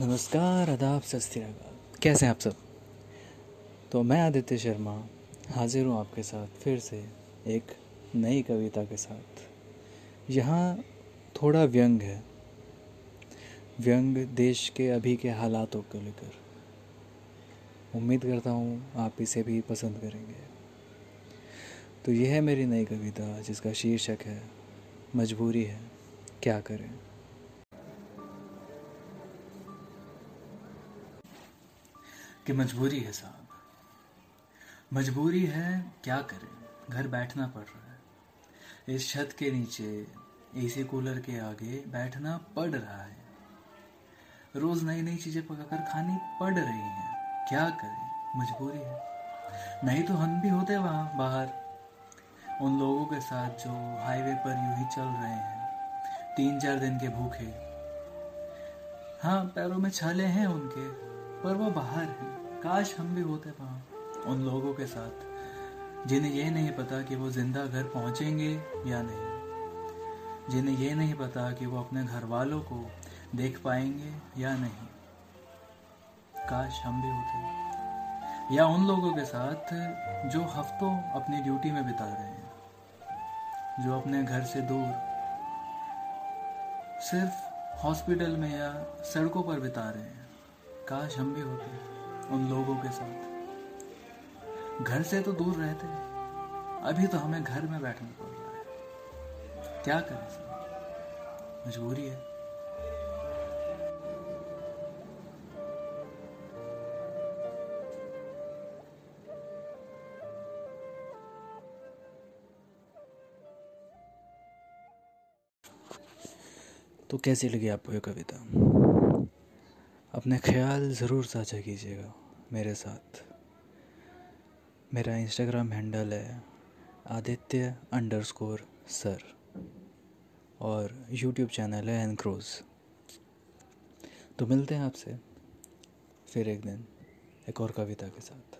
नमस्कार, आदाब सस्तियाकाल कैसे हैं आप सब? तो मैं आदित्य शर्मा हाजिर हूँ आपके साथ फिर से एक नई कविता के साथ। यहाँ थोड़ा व्यंग है। व्यंग देश के अभी के हालातों को लेकर। उम्मीद करता हूँ आप इसे भी पसंद करेंगे। तो यह है मेरी नई कविता, जिसका शीर्षक है, मजबूरी है, क्या करें? कि मजबूरी है साहब। मजबूरी है क्या करें? घर बैठना पड़ रहा है। इस छत के नीचे, एसी कूलर के आगे बैठना पड़ रहा है। रोज नई नई चीज़ें पकाकर खानी पड़ रही हैं। क्या करें? मजबूरी है। नहीं तो हम भी होते वहाँ, बाहर। उन लोगों के साथ जो हाईवे पर यूँ ही चल रहे हैं। तीन चार दिन के भूखे। हाँ पैरों में छाले हैं उनके। पर वो बाहर हैं। काश हम भी होते वहाँ उन लोगों के साथ, जिन्हें ये नहीं पता कि वो ज़िंदा घर पहुँचेंगे या नहीं। जिन्हें ये नहीं पता कि वो अपने घर वालों को देख पाएँगे या नहीं। काश हम भी होते। या उन लोगों के साथ जो हफ्तों अपनी ड्यूटी में बिता रहे हैं, जो अपने घर से दूर सिर्फ़ हॉस्पिटल में या सड़कों पर बिता रहे हैं। काश हम भी होते उन लोगों के साथ। घर से तो दूर रहते, अभी तो हमें घर में बैठना पड़ रहा है। क्या करें सर मजबूरी है। तो कैसी लगी आपको ये कविता? अपने ख्याल ज़रूर साझा कीजिएगा मेरे साथ। मेरा इंस्टाग्राम हैंडल है आदित्य अंडर स्कोर सर और यूट्यूब चैनल है एनक्रोज तो मिलते हैं आपसे फिर एक दिन, एक और कविता के साथ।